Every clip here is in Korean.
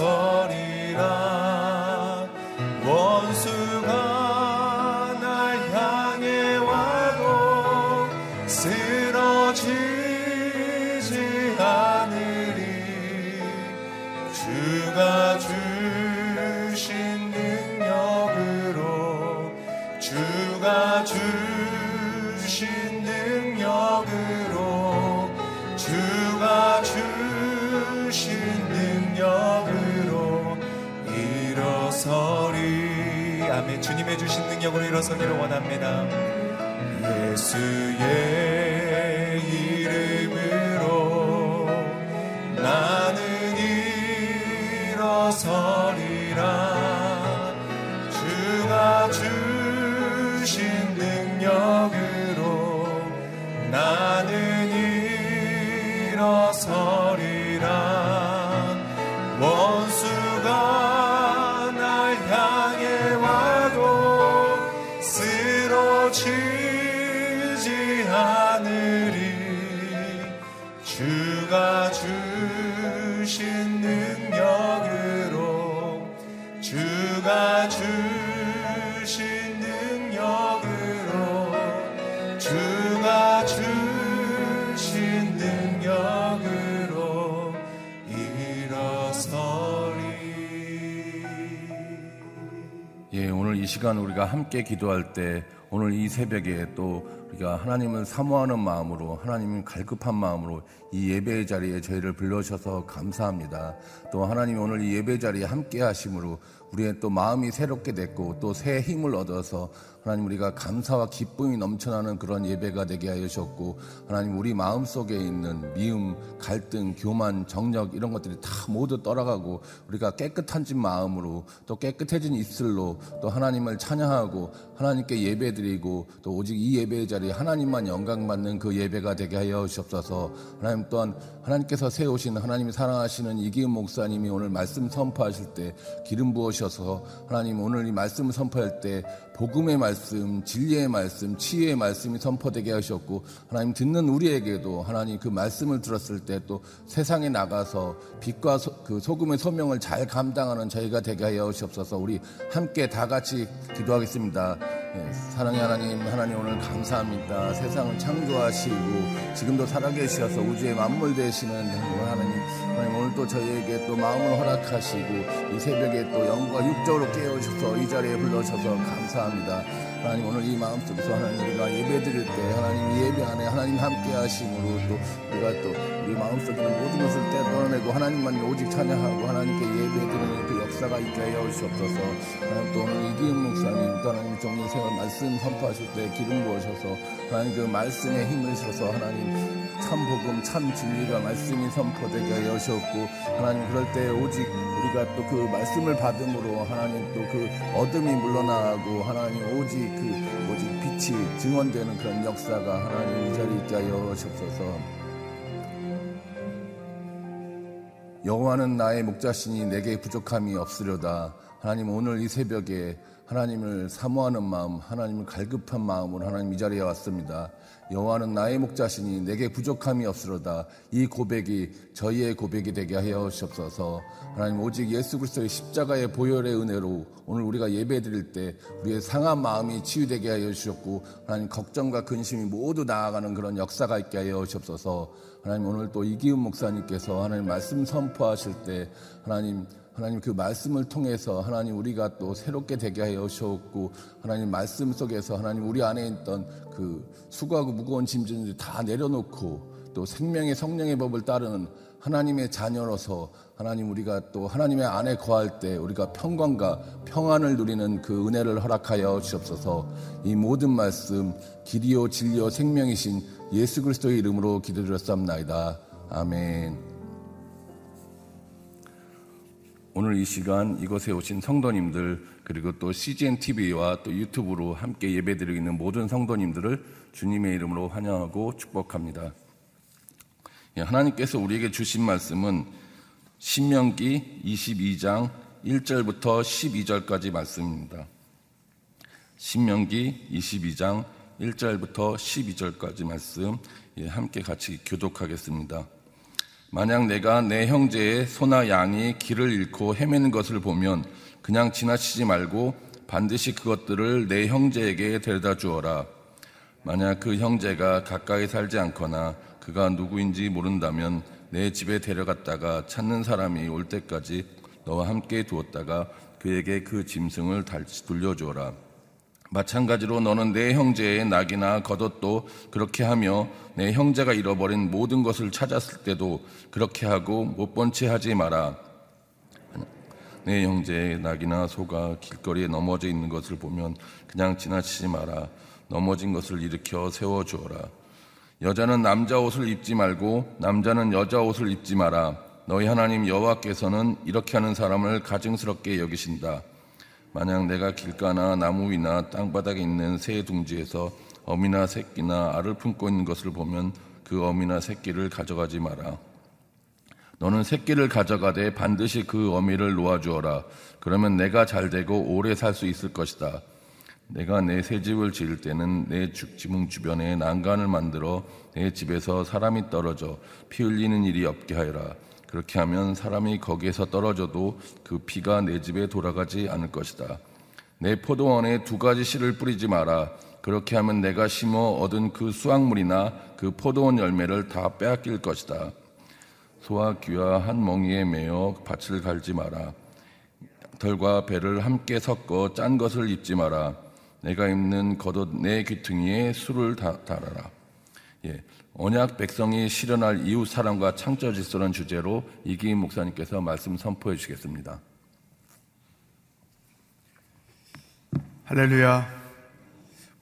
서리라. 일어서기를 원합니다. 예수의 시간 우리가 함께 기도할 때 오늘 이 새벽에 또 우리가 하나님을 사모하는 마음으로 하나님을 갈급한 마음으로 이 예배 자리에 저희를 불러주셔서 감사합니다. 또 하나님이 오늘 이 예배 자리에 함께 하심으로 우리의 또 마음이 새롭게 됐고 또 새 힘을 얻어서 하나님 우리가 감사와 기쁨이 넘쳐나는 그런 예배가 되게 하여 주셨고 하나님 우리 마음 속에 있는 미움, 갈등, 교만, 정력 이런 것들이 다 모두 떠나가고 우리가 깨끗한 진 마음으로 또 깨끗해진 입술로 또 하나님을 찬양하고 하나님께 예배드리고 또 오직 이 예배의 자리에 하나님만 영광 받는 그 예배가 되게 하여 주옵소서. 하나님 또한 하나님께서 세우신 하나님이 사랑하시는 이기은 목사님이 오늘 말씀 선포하실 때 기름 부으 셔서 하나님 오늘 이 말씀을 선포할 때 복음의 말씀, 진리의 말씀, 치유의 말씀이 선포되게 하셨고 하나님 듣는 우리에게도 하나님 그 말씀을 들었을 때 또 세상에 나가서 빛과 소, 그 소금의 소명을 잘 감당하는 저희가 되게 하여 주옵소서. 우리 함께 다 같이 기도하겠습니다. 네, 사랑의 하나님, 하나님 오늘 감사합니다. 세상을 창조하시고 지금도 살아계셔서 우주의 만물 되시는 하나님, 하나님 오늘 또 저희에게 또 마음을 허락하시고 이 새벽에 또 영과 육적으로 깨우셔서 이 자리에 불러셔서 감사합니다. 하나님 오늘 이 마음 속에서 하나님 우리가 예배 드릴 때 하나님 예배 안에 하나님 함께 하심으로 또 우리가 또 우리 마음속에 있는 모든 것을 떼어내고 하나님만 오직 찬양하고 하나님께 예배 드리는 그 역사가 있게 하여 주옵소서. 하나님 또 오늘 이기은 목사님 또 하나님 종인 생활 말씀 선포하실 때 기름 부으셔서 하나님 그 말씀에 힘을 실어서 하나님 참 복음 참 진리가 말씀이 선포되게 하여 주셨고 하나님 그럴 때 오직 우리가 또 그 말씀을 받음으로 하나님 또 그 어둠이 물러나고 하나님 오직 그 오직 빛이 증언되는 그런 역사가 하나님 이 자리에 있게 하여 주옵소서 여호와는 나의 목자신이 내게 부족함이 없으려다 하나님 오늘 이 새벽에 하나님을 사모하는 마음, 하나님을 갈급한 마음으로 하나님 이 자리에 왔습니다. 여호와는 나의 목자시니 내게 부족함이 없으로다. 이 고백이 저희의 고백이 되게 하여 주옵소서. 하나님 오직 예수 그리스도의 십자가의 보혈의 은혜로 오늘 우리가 예배드릴 때 우리의 상한 마음이 치유되게 하여 주셨고 하나님 걱정과 근심이 모두 나아가는 그런 역사가 있게 하여 주옵소서. 하나님 오늘 또 이기훈 목사님께서 하나님 말씀 선포하실 때 하나님 하나님 그 말씀을 통해서 하나님 우리가 또 새롭게 되게 하여 주셨고 하나님 말씀 속에서 하나님 우리 안에 있던 그 수고하고 무거운 짐들을 다 내려놓고 또 생명의 성령의 법을 따르는 하나님의 자녀로서 하나님 우리가 또 하나님의 안에 거할 때 우리가 평강과 평안을 누리는 그 은혜를 허락하여 주옵소서 이 모든 말씀 길이요 진리요 생명이신 예수 그리스도의 이름으로 기도드렸사옵나이다. 아멘. 오늘 이 시간 이곳에 오신 성도님들 그리고 또 CGN TV와 또 유튜브로 함께 예배드리고 있는 모든 성도님들을 주님의 이름으로 환영하고 축복합니다. 예, 하나님께서 우리에게 주신 말씀은 신명기 22장 1절부터 12절까지 말씀입니다. 신명기 22장 1절부터 12절까지 말씀 예, 함께 같이 교독하겠습니다. 만약 내가 내 형제의 소나 양이 길을 잃고 헤매는 것을 보면 그냥 지나치지 말고 반드시 그것들을 내 형제에게 데려다 주어라. 만약 그 형제가 가까이 살지 않거나 그가 누구인지 모른다면 내 집에 데려갔다가 찾는 사람이 올 때까지 너와 함께 두었다가 그에게 그 짐승을 돌려주어라. 마찬가지로 너는 내 형제의 낙이나 겉옷도 그렇게 하며 내 형제가 잃어버린 모든 것을 찾았을 때도 그렇게 하고 못 본 채 하지 마라. 내 형제의 낙이나 소가 길거리에 넘어져 있는 것을 보면 그냥 지나치지 마라. 넘어진 것을 일으켜 세워 주어라. 여자는 남자 옷을 입지 말고 남자는 여자 옷을 입지 마라. 너희 하나님 여호와께서는 이렇게 하는 사람을 가증스럽게 여기신다. 만약 내가 길가나 나무 위나 땅바닥에 있는 새 둥지에서 어미나 새끼나 알을 품고 있는 것을 보면 그 어미나 새끼를 가져가지 마라. 너는 새끼를 가져가되 반드시 그 어미를 놓아주어라. 그러면 내가 잘 되고 오래 살 수 있을 것이다. 내가 내 새 집을 지을 때는 내 지붕 주변에 난간을 만들어 내 집에서 사람이 떨어져 피 흘리는 일이 없게 하여라. 그렇게 하면 사람이 거기에서 떨어져도 그 피가 내 집에 돌아가지 않을 것이다. 내 포도원에 두 가지 씨를 뿌리지 마라. 그렇게 하면 내가 심어 얻은 그 수확물이나 그 포도원 열매를 다 빼앗길 것이다. 소와 귀와 한 멍이에 매어 밭을 갈지 마라. 털과 배를 함께 섞어 짠 것을 입지 마라. 내가 입는 겉옷 내 귀퉁이에 술을 다, 달아라. 예, 언약 백성이 실현할 이웃 사랑과 창조 질서라는 주제로 이기인 목사님께서 말씀 선포해 주시겠습니다. 할렐루야.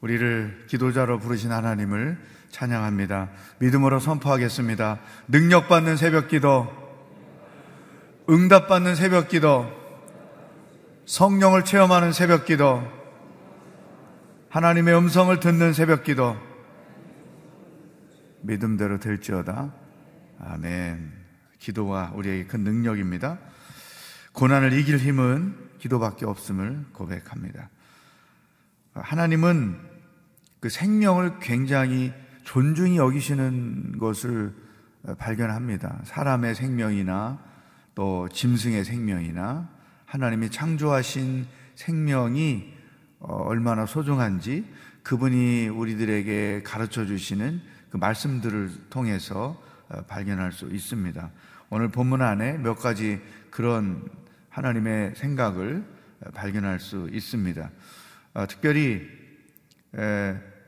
우리를 기도자로 부르신 하나님을 찬양합니다. 믿음으로 선포하겠습니다. 능력받는 새벽 기도, 응답받는 새벽 기도, 성령을 체험하는 새벽 기도, 하나님의 음성을 듣는 새벽 기도, 믿음대로 될지어다. 아멘. 기도가 우리에게 큰 능력입니다. 고난을 이길 힘은 기도밖에 없음을 고백합니다. 하나님은 그 생명을 굉장히 존중히 여기시는 것을 발견합니다. 사람의 생명이나 또 짐승의 생명이나 하나님이 창조하신 생명이 어, 얼마나 소중한지 그분이 우리들에게 가르쳐 주시는 그 말씀들을 통해서 어, 발견할 수 있습니다. 오늘 본문 안에 몇 가지 그런 하나님의 생각을 어, 발견할 수 있습니다. 특별히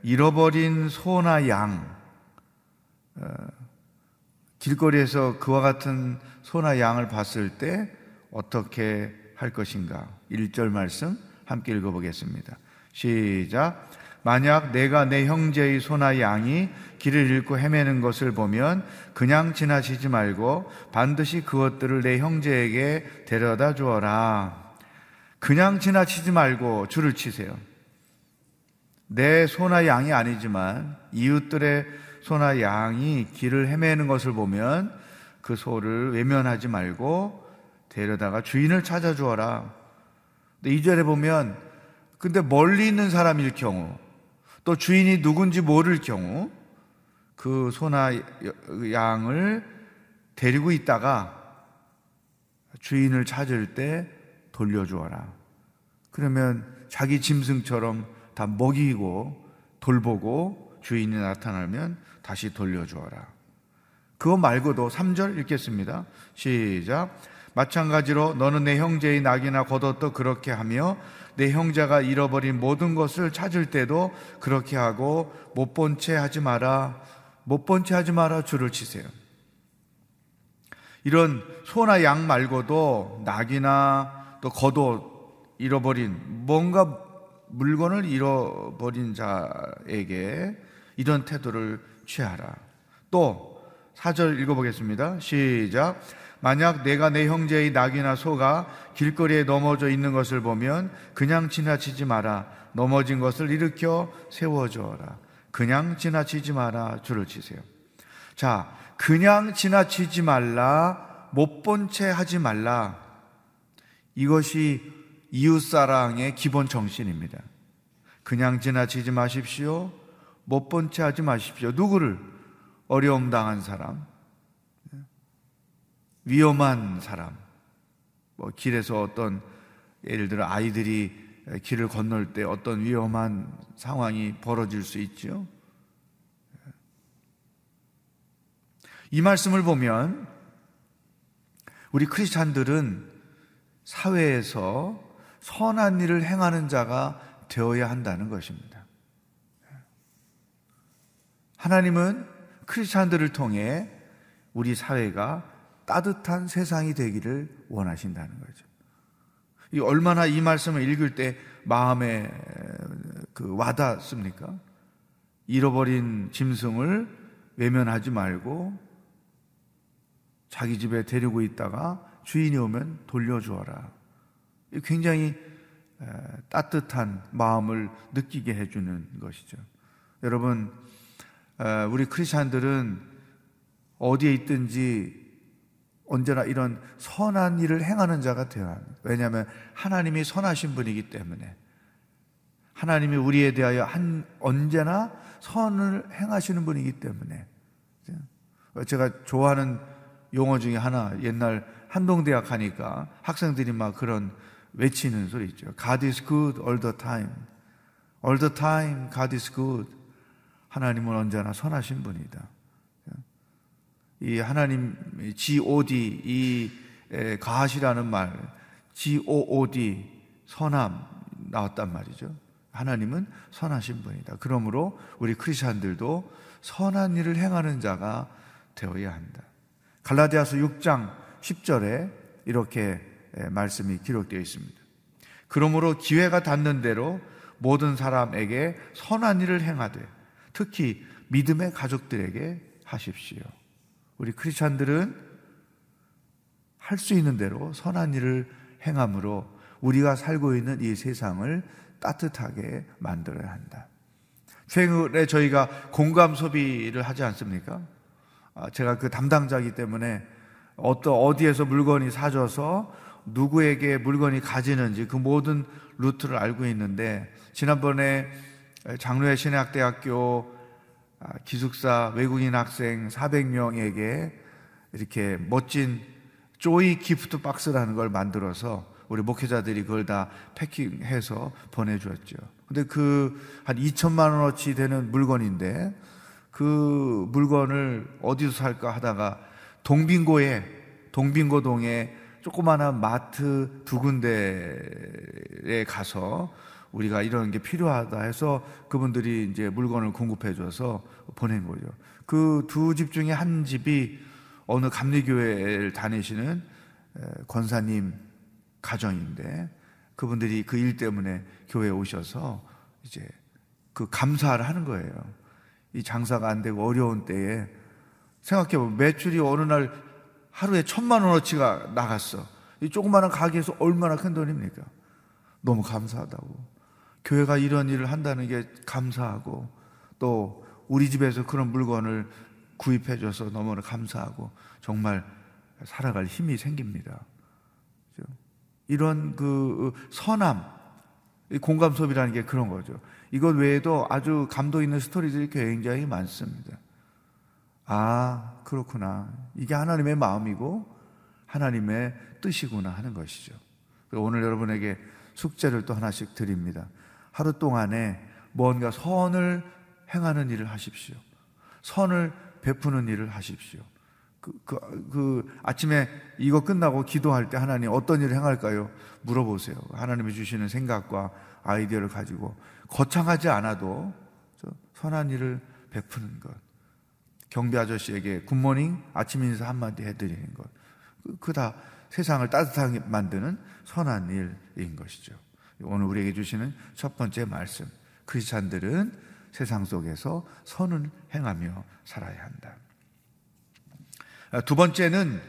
잃어버린 소나 양, 길거리에서 그와 같은 소나 양을 봤을 때 어떻게 할 것인가? 1절 말씀 함께 읽어보겠습니다. 시작. 만약 내가 내 형제의 소나 양이 길을 잃고 헤매는 것을 보면 그냥 지나치지 말고 반드시 그것들을 내 형제에게 데려다 주어라. 그냥 지나치지 말고 줄을 치세요. 내 소나 양이 아니지만 이웃들의 소나 양이 길을 헤매는 것을 보면 그 소를 외면하지 말고 데려다가 주인을 찾아주어라. 근데 이절에 보면 근데 멀리 있는 사람일 경우 또 주인이 누군지 모를 경우 그 소나 양을 데리고 있다가 주인을 찾을 때 돌려주어라. 그러면 자기 짐승처럼 다 먹이고 돌보고 주인이 나타나면 다시 돌려주어라. 그거 말고도 3절 읽겠습니다. 시작. 마찬가지로 너는 내 형제의 낙이나 겉옷도 그렇게 하며 내 형제가 잃어버린 모든 것을 찾을 때도 그렇게 하고 못 본 채 하지 마라. 못 본 채 하지 마라. 줄을 치세요. 이런 소나 양 말고도 낙이나 또 겉옷 잃어버린 뭔가 물건을 잃어버린 자에게 이런 태도를 취하라. 또 4절 읽어보겠습니다. 시작. 만약 내가 내 형제의 낙이나 소가 길거리에 넘어져 있는 것을 보면 그냥 지나치지 마라. 넘어진 것을 일으켜 세워줘라. 그냥 지나치지 마라. 줄을 치세요. 자, 그냥 지나치지 말라. 못 본 채 하지 말라. 이것이 이웃사랑의 기본 정신입니다. 그냥 지나치지 마십시오. 못 본 채 하지 마십시오. 누구를? 어려움 당한 사람, 위험한 사람, 뭐 길에서 어떤 예를 들어 아이들이 길을 건널 때 어떤 위험한 상황이 벌어질 수 있죠. 이 말씀을 보면 우리 크리스찬들은 사회에서 선한 일을 행하는 자가 되어야 한다는 것입니다. 하나님은 크리스찬들을 통해 우리 사회가 따뜻한 세상이 되기를 원하신다는 거죠. 이 얼마나 이 말씀을 읽을 때 마음에 그 와닿습니까? 잃어버린 짐승을 외면하지 말고 자기 집에 데리고 있다가 주인이 오면 돌려주어라. 굉장히 따뜻한 마음을 느끼게 해주는 것이죠. 여러분, 우리 크리스찬들은 어디에 있든지 언제나 이런 선한 일을 행하는 자가 되어야 합니다. 왜냐하면 하나님이 선하신 분이기 때문에 하나님이 우리에 대하여 한 언제나 선을 행하시는 분이기 때문에 제가 좋아하는 용어 중에 하나 옛날 한동대학 하니까 학생들이 막 그런 외치는 소리 있죠. God is good all the time. All the time God is good. 하나님은 언제나 선하신 분이다. 이 하나님 God 이 가하시라는 말 G-O-O-D, 선함 나왔단 말이죠. 하나님은 선하신 분이다. 그러므로 우리 크리스천들도 선한 일을 행하는 자가 되어야 한다. 갈라디아서 6장 10절에 이렇게 말씀이 기록되어 있습니다. 그러므로 기회가 닿는 대로 모든 사람에게 선한 일을 행하되 특히 믿음의 가족들에게 하십시오. 우리 크리스찬들은 할 수 있는 대로 선한 일을 행함으로 우리가 살고 있는 이 세상을 따뜻하게 만들어야 한다. 최근에 저희가 공감 소비를 하지 않습니까? 아, 제가 그 담당자이기 때문에 어떤 어디에서 물건이 사져서 누구에게 물건이 가지는지 그 모든 루트를 알고 있는데 지난번에 장로회 신학대학교 아, 기숙사 외국인 학생 400명에게 이렇게 멋진 조이 기프트 박스라는 걸 만들어서 우리 목회자들이 그걸 다 패킹해서 보내주었죠. 근데 그 한 2천만 원어치 되는 물건인데 그 물건을 어디서 살까 하다가 동빙고에 동빙고동에 조그마한 마트 두 군데에 가서 우리가 이런 게 필요하다 해서 그분들이 이제 물건을 공급해 줘서 보낸 거죠. 그 두 집 중에 한 집이 어느 감리교회를 다니시는 권사님 가정인데 그분들이 그 일 때문에 교회에 오셔서 이제 그 감사를 하는 거예요. 이 장사가 안 되고 어려운 때에 생각해 보면 매출이 어느 날 하루에 천만 원어치가 나갔어. 이 조그마한 가게에서 얼마나 큰 돈입니까? 너무 감사하다고. 교회가 이런 일을 한다는 게 감사하고 또 우리 집에서 그런 물건을 구입해 줘서 너무나 감사하고 정말 살아갈 힘이 생깁니다. 이런 그 선함, 공감 소비라는 게 그런 거죠. 이것 외에도 아주 감동 있는 스토리들이 굉장히 많습니다. 아, 그렇구나. 이게 하나님의 마음이고 하나님의 뜻이구나 하는 것이죠. 오늘 여러분에게 숙제를 또 하나씩 드립니다. 하루 동안에 뭔가 선을 행하는 일을 하십시오. 선을 베푸는 일을 하십시오. 그, 그, 그, 아침에 이거 끝나고 기도할 때 하나님 어떤 일을 행할까요? 물어보세요. 하나님이 주시는 생각과 아이디어를 가지고 거창하지 않아도 선한 일을 베푸는 것. 경비 아저씨에게 굿모닝 아침 인사 한마디 해드리는 것. 그 다 세상을 따뜻하게 만드는 선한 일인 것이죠. 오늘 우리에게 주시는 첫 번째 말씀. 크리스찬들은 세상 속에서 선을 행하며 살아야 한다. 두 번째는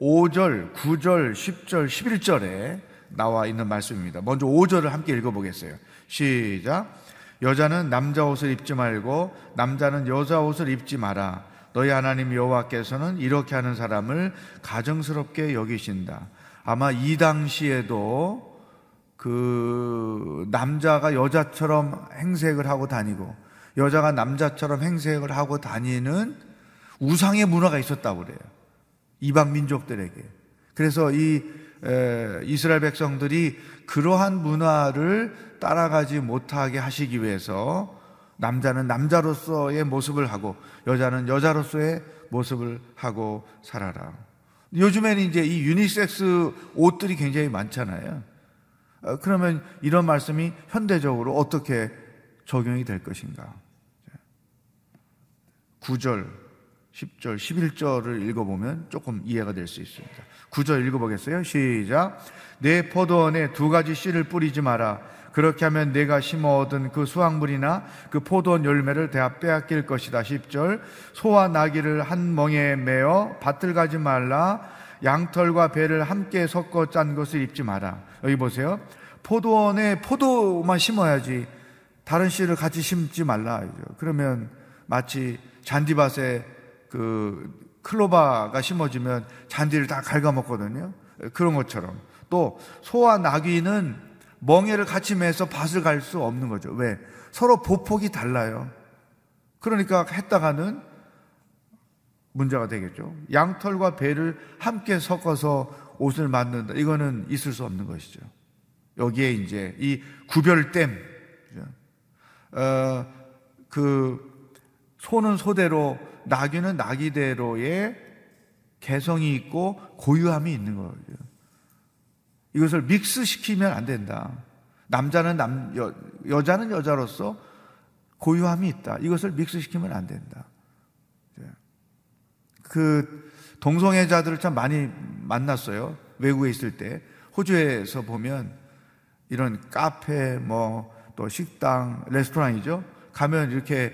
5절, 9절, 10절, 11절에 나와 있는 말씀입니다. 먼저 5절을 함께 읽어보겠어요. 시작. 여자는 남자 옷을 입지 말고 남자는 여자 옷을 입지 마라. 너희 하나님 여호와께서는 이렇게 하는 사람을 가정스럽게 여기신다. 아마 이 당시에도 그 남자가 여자처럼 행색을 하고 다니고 여자가 남자처럼 행색을 하고 다니는 우상의 문화가 있었다고 그래요. 이방 민족들에게. 그래서 이 이스라엘 백성들이 그러한 문화를 따라가지 못하게 하시기 위해서 남자는 남자로서의 모습을 하고 여자는 여자로서의 모습을 하고 살아라. 요즘에는 이제 이 유니섹스 옷들이 굉장히 많잖아요. 어, 그러면 이런 말씀이 현대적으로 어떻게 적용이 될 것인가? 9절, 10절, 11절을 읽어보면 조금 이해가 될 수 있습니다. 9절 읽어보겠어요? 시작. 내 포도원에 두 가지 씨를 뿌리지 마라. 그렇게 하면 내가 심어 얻은 그 수확물이나 그 포도원 열매를 대합 빼앗길 것이다. 10절. 소와 나귀를 한 멍에 매어 밭을 가지 말라. 양털과 배를 함께 섞어 짠 것을 입지 마라. 여기 보세요. 포도원에 포도만 심어야지 다른 씨를 같이 심지 말라. 그러면 마치 잔디밭에 그 클로바가 심어지면 잔디를 다 갉아먹거든요. 그런 것처럼. 또 소와 나귀는 멍에를 같이 매서 밭을 갈 수 없는 거죠. 왜? 서로 보폭이 달라요. 그러니까 했다가는 문제가 되겠죠. 양털과 배를 함께 섞어서 옷을 만든다. 이거는 있을 수 없는 것이죠. 여기에 이제 이 구별됨, 어, 그 소는 소대로, 나귀는 나귀대로의 개성이 있고 고유함이 있는 거죠. 이것을 믹스시키면 안 된다. 남자는 남, 여, 여자는 여자로서 고유함이 있다. 이것을 믹스시키면 안 된다. 그 동성애자들을 참 많이 만났어요. 외국에 있을 때. 호주에서 보면 이런 카페, 뭐, 또 식당, 레스토랑이죠. 가면 이렇게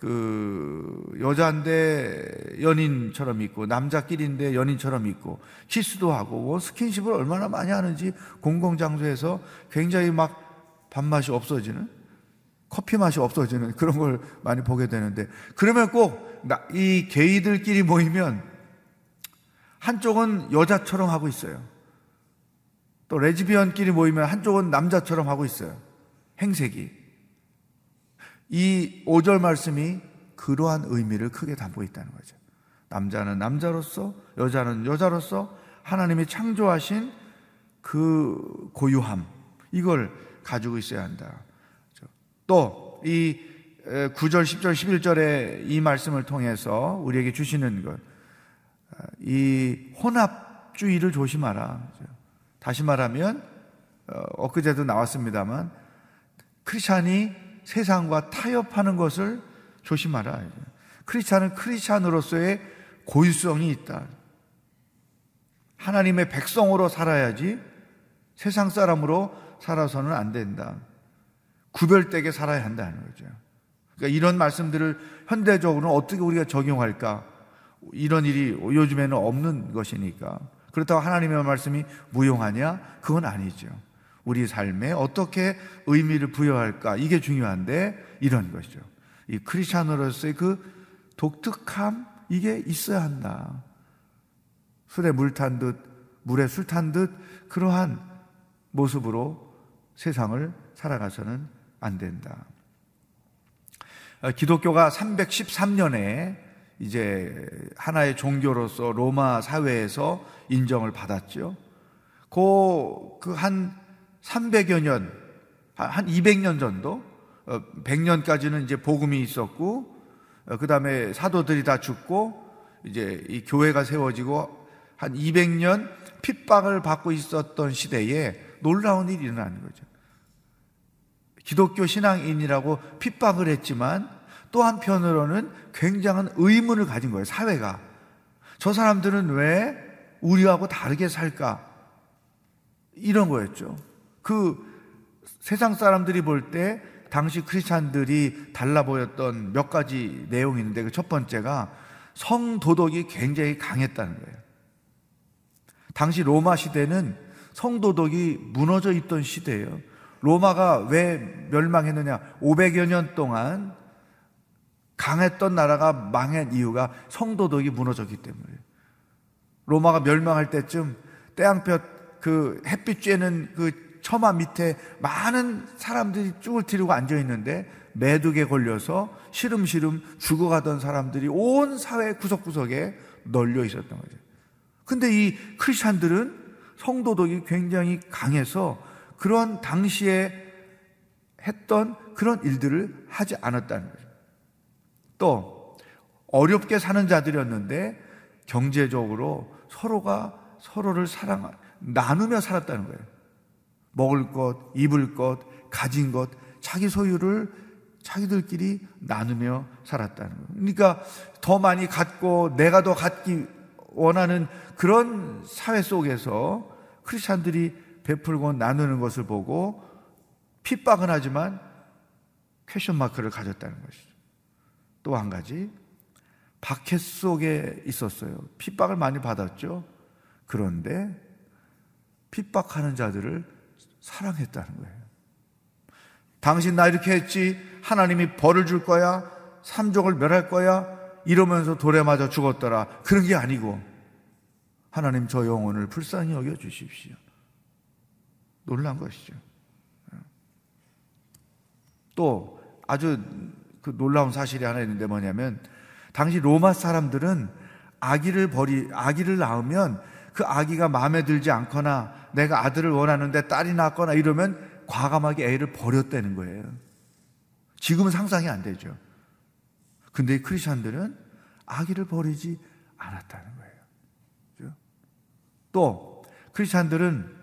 그 여자인데 연인처럼 있고 남자끼리인데 연인처럼 있고 키스도 하고 뭐 스킨십을 얼마나 많이 하는지 공공장소에서 굉장히 막 밥맛이 없어지는 커피 맛이 없어지는 그런 걸 많이 보게 되는데 그러면 꼭 이 게이들끼리 모이면 한쪽은 여자처럼 하고 있어요. 또 레즈비언끼리 모이면 한쪽은 남자처럼 하고 있어요. 행색이. 이 5절 말씀이 그러한 의미를 크게 담고 있다는 거죠. 남자는 남자로서, 여자는 여자로서 하나님이 창조하신 그 고유함, 이걸 가지고 있어야 한다. 또, 이 9절, 10절, 11절의 이 말씀을 통해서 우리에게 주시는 것, 이 혼합주의를 조심하라. 다시 말하면, 어, 엊그제도 나왔습니다만, 크리스찬이 세상과 타협하는 것을 조심하라. 크리스찬은 크리스찬으로서의 고유성이 있다. 하나님의 백성으로 살아야지 세상 사람으로 살아서는 안 된다. 구별되게 살아야 한다는 거죠. 그러니까 이런 말씀들을 현대적으로는 어떻게 우리가 적용할까? 이런 일이 요즘에는 없는 것이니까. 그렇다고 하나님의 말씀이 무용하냐? 그건 아니죠. 우리 삶에 어떻게 의미를 부여할까? 이게 중요한데 이런 것이죠. 이 크리스찬으로서의 그 독특함 이게 있어야 한다. 술에 물 탄 듯, 물에 술 탄 듯 그러한 모습으로 세상을 살아가서는 안 된다. 어, 기독교가 313년에 이제 하나의 종교로서 로마 사회에서 인정을 받았죠. 그한 300여 년, 한 200년 정도, 100년까지는 어, 이제 복음이 있었고, 어, 그 다음에 사도들이 다 죽고, 이제 이 교회가 세워지고, 한 200년 핍박을 받고 있었던 시대에 놀라운 일이 일어나는 거죠. 기독교 신앙인이라고 핍박을 했지만 또 한편으로는 굉장한 의문을 가진 거예요, 사회가. 저 사람들은 왜 우리하고 다르게 살까? 이런 거였죠. 그 세상 사람들이 볼 때 당시 크리스찬들이 달라 보였던 몇 가지 내용이 있는데 그 첫 번째가 성도덕이 굉장히 강했다는 거예요. 당시 로마 시대는 성도덕이 무너져 있던 시대예요. 로마가 왜 멸망했느냐? 500여 년 동안 강했던 나라가 망한 이유가 성도덕이 무너졌기 때문에. 로마가 멸망할 때쯤 태양볕 그 햇빛 쬐는 그 처마 밑에 많은 사람들이 쭈글티리고 앉아 있는데 매둑에 걸려서 시름시름 죽어가던 사람들이 온 사회 구석구석에 널려 있었던 거죠. 근데 이 크리스찬들은 성도덕이 굉장히 강해서 그런 당시에 했던 그런 일들을 하지 않았다는 거죠. 또 어렵게 사는 자들이었는데 경제적으로 서로가 서로를 사랑 나누며 살았다는 거예요. 먹을 것, 입을 것, 가진 것, 자기 소유를 자기들끼리 나누며 살았다는 거예요. 그러니까 더 많이 갖고 내가 더 갖기 원하는 그런 사회 속에서 크리스찬들이 베풀고 나누는 것을 보고 핍박은 하지만 question mark를 가졌다는 것이죠. 또 한 가지 박해 속에 있었어요. 핍박을 많이 받았죠. 그런데 핍박하는 자들을 사랑했다는 거예요. 당신 나 이렇게 했지 하나님이 벌을 줄 거야 삼족을 멸할 거야 이러면서 돌에 맞아 죽었더라 그런 게 아니고 하나님 저 영혼을 불쌍히 여겨 주십시오. 놀란 것이죠. 또 아주 그 놀라운 사실이 하나 있는데 뭐냐면 당시 로마 사람들은 아기를 버리 아기를 낳으면 그 아기가 마음에 들지 않거나 내가 아들을 원하는데 딸이 낳거나 이러면 과감하게 애를 버렸다는 거예요. 지금은 상상이 안 되죠. 근데 크리스천들은 아기를 버리지 않았다는 거예요. 또 크리스천들은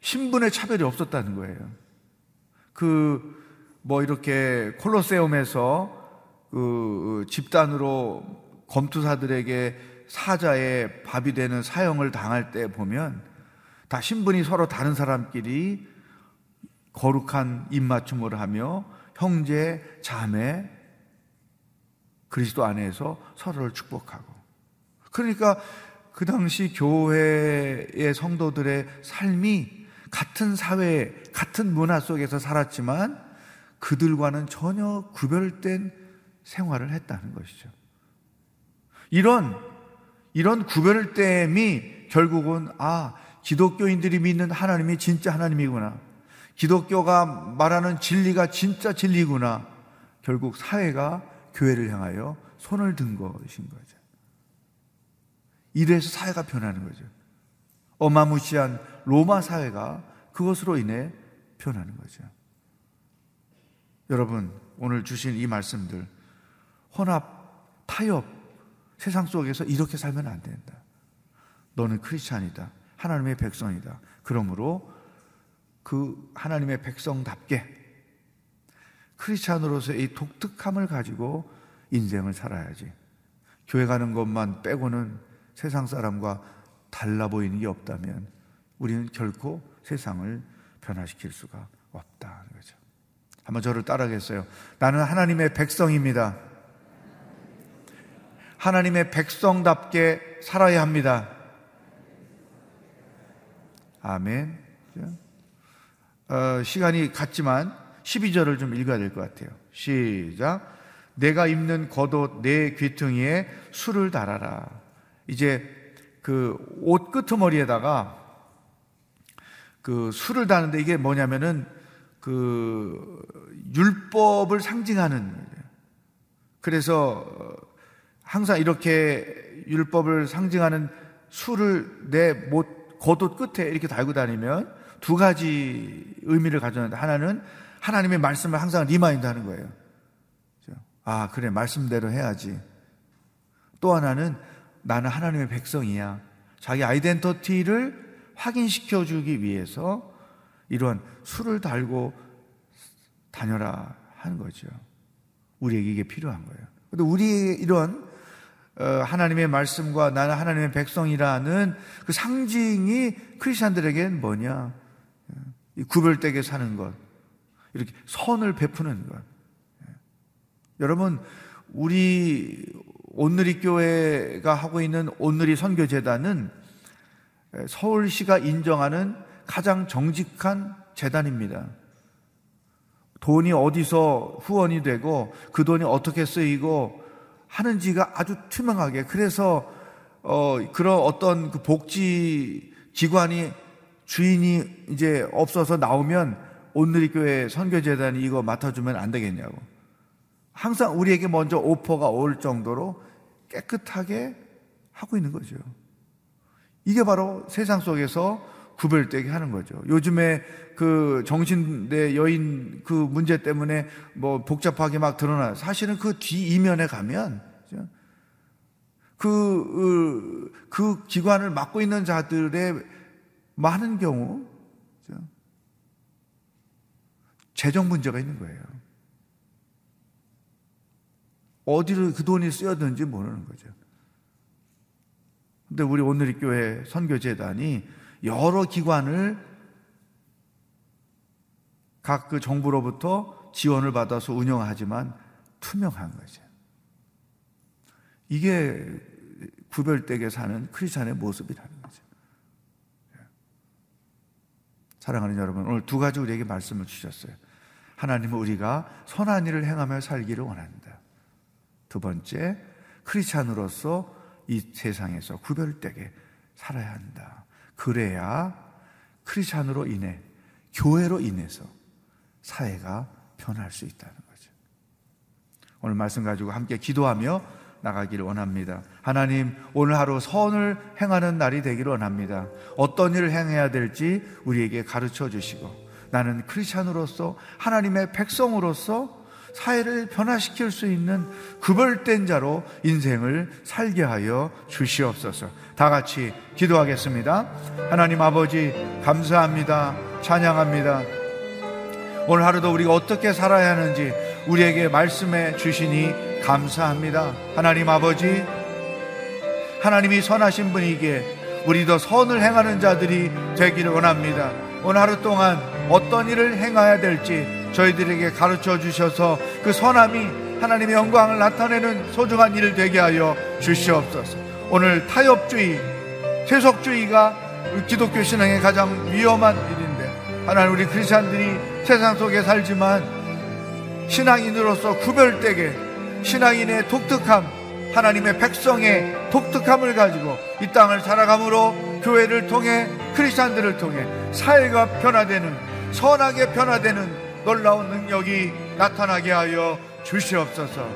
신분의 차별이 없었다는 거예요. 그, 뭐 이렇게 콜로세움에서 그 집단으로 검투사들에게 사자의 밥이 되는 사형을 당할 때 보면 다 신분이 서로 다른 사람끼리 거룩한 입맞춤을 하며 형제, 자매, 그리스도 안에서 서로를 축복하고. 그러니까 그 당시 교회의 성도들의 삶이 같은 사회, 같은 문화 속에서 살았지만 그들과는 전혀 구별된 생활을 했다는 것이죠. 이런, 이런 구별됨이 결국은, 아, 기독교인들이 믿는 하나님이 진짜 하나님이구나. 기독교가 말하는 진리가 진짜 진리구나. 결국 사회가 교회를 향하여 손을 든 것인 거죠. 이래서 사회가 변하는 거죠. 어마무시한 로마 사회가 그것으로 인해 변하는 거죠. 여러분, 오늘 주신 이 말씀들, 혼합, 타협, 세상 속에서 이렇게 살면 안 된다. 너는 크리스찬이다. 하나님의 백성이다. 그러므로 그 하나님의 백성답게 크리스찬으로서의 이 독특함을 가지고 인생을 살아야지. 교회 가는 것만 빼고는 세상 사람과 달라 보이는 게 없다면 우리는 결코 세상을 변화시킬 수가 없다는 거죠. 한번 저를 따라하겠어요. 나는 하나님의 백성입니다. 하나님의 백성답게 살아야 합니다. 아멘. 어, 시간이 갔지만 12절을 좀 읽어야 될 것 같아요. 시작. 내가 입는 겉옷 내 귀퉁이에 술을 달아라. 이제 그 옷 끄트머리에다가 그 술을 다는데 이게 뭐냐면은 그 율법을 상징하는 그래서 항상 이렇게 율법을 상징하는 술을 내 겉옷 끝에 이렇게 달고 다니면 두 가지 의미를 가졌는데 하나는 하나님의 말씀을 항상 remind 하는 거예요. 아, 그래, 말씀대로 해야지. 또 하나는 나는 하나님의 백성이야. 자기 아이덴터티를 확인시켜 주기 위해서 이런 술을 달고 다녀라 하는 거죠. 우리에게 이게 필요한 거예요. 근데 우리 이런 어, 하나님의 말씀과 나는 하나님의 백성이라는 그 상징이 크리스천들에게는 뭐냐? 구별되게 사는 것. 이렇게 선을 베푸는 것. 여러분, 우리 온누리 교회가 하고 있는 온누리 선교재단은 서울시가 인정하는 가장 정직한 재단입니다. 돈이 어디서 후원이 되고 그 돈이 어떻게 쓰이고 하는지가 아주 투명하게 그래서 어 그런 어떤 그 복지 기관이 주인이 이제 없어서 나오면 온누리 교회 선교재단이 이거 맡아주면 안 되겠냐고. 항상 우리에게 먼저 오퍼가 올 정도로 깨끗하게 하고 있는 거죠. 이게 바로 세상 속에서 구별되게 하는 거죠. 요즘에 그 정신대 여인 그 문제 때문에 뭐 복잡하게 막 드러나요. 사실은 그 뒤 이면에 가면 그, 그 기관을 맡고 있는 자들의 많은 경우 재정 문제가 있는 거예요. 어디로 그 돈이 쓰여든지 모르는 거죠. 근데 우리 오늘의 교회 선교재단이 여러 기관을 각 그 정부로부터 지원을 받아서 운영하지만 투명한 거죠. 이게 구별되게 사는 크리스찬의 모습이라는 거죠. 사랑하는 여러분, 오늘 두 가지 우리에게 말씀을 주셨어요. 하나님은 우리가 선한 일을 행하며 살기를 원한다. 두 번째, 크리스찬으로서 이 세상에서 구별되게 살아야 한다. 그래야 크리스찬으로 인해 교회로 인해서 사회가 변할 수 있다는 거죠. 오늘 말씀 가지고 함께 기도하며 나가기를 원합니다. 하나님, 오늘 하루 선을 행하는 날이 되기를 원합니다. 어떤 일을 행해야 될지 우리에게 가르쳐 주시고 나는 크리스찬으로서 하나님의 백성으로서 사회를 변화시킬 수 있는 구별된 자로 인생을 살게 하여 주시옵소서. 다 같이 기도하겠습니다. 하나님 아버지, 감사합니다. 찬양합니다. 오늘 하루도 우리가 어떻게 살아야 하는지 우리에게 말씀해 주시니 감사합니다. 하나님 아버지, 하나님이 선하신 분이기에 우리도 선을 행하는 자들이 되기를 원합니다. 오늘 하루 동안 어떤 일을 행해야 될지 저희들에게 가르쳐 주셔서 그 선함이 하나님의 영광을 나타내는 소중한 일을 되게 하여 주시옵소서. 오늘 타협주의, 세속주의가 기독교 신앙의 가장 위험한 일인데 하나님 우리 크리스천들이 세상 속에 살지만 신앙인으로서 구별되게 신앙인의 독특함, 하나님의 백성의 독특함을 가지고 이 땅을 살아감으로 교회를 통해 크리스천들을 통해 사회가 변화되는 선하게 변화되는 놀라운 능력이 나타나게 하여 주시옵소서.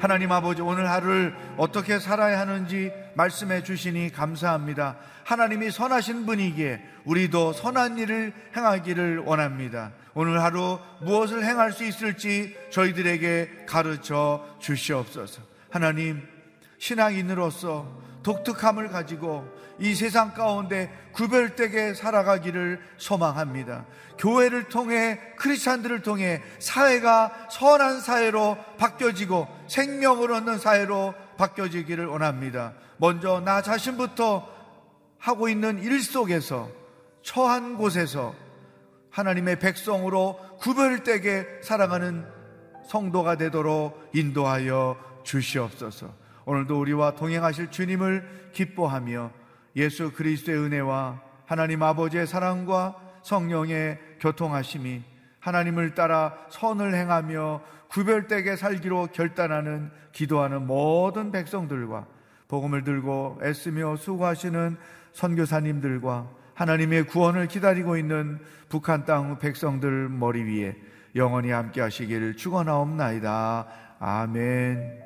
하나님 아버지 오늘 하루를 어떻게 살아야 하는지 말씀해 주시니 감사합니다. 하나님이 선하신 분이기에 우리도 선한 일을 행하기를 원합니다. 오늘 하루 무엇을 행할 수 있을지 저희들에게 가르쳐 주시옵소서. 하나님, 신앙인으로서 독특함을 가지고 이 세상 가운데 구별되게 살아가기를 소망합니다. 교회를 통해 크리스찬들을 통해 사회가 선한 사회로 바뀌어지고 생명을 얻는 사회로 바뀌어지기를 원합니다. 먼저 나 자신부터 하고 있는 일 속에서 처한 곳에서 하나님의 백성으로 구별되게 살아가는 성도가 되도록 인도하여 주시옵소서. 오늘도 우리와 동행하실 주님을 기뻐하며 예수 그리스도의 은혜와 하나님 아버지의 사랑과 성령의 교통하심이 하나님을 따라 선을 행하며 구별되게 살기로 결단하는 기도하는 모든 백성들과 복음을 들고 애쓰며 수고하시는 선교사님들과 하나님의 구원을 기다리고 있는 북한 땅 백성들 머리 위에 영원히 함께 하시기를 축원하옵나이다. 아멘.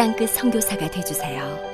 땅끝 성교사가 되주세요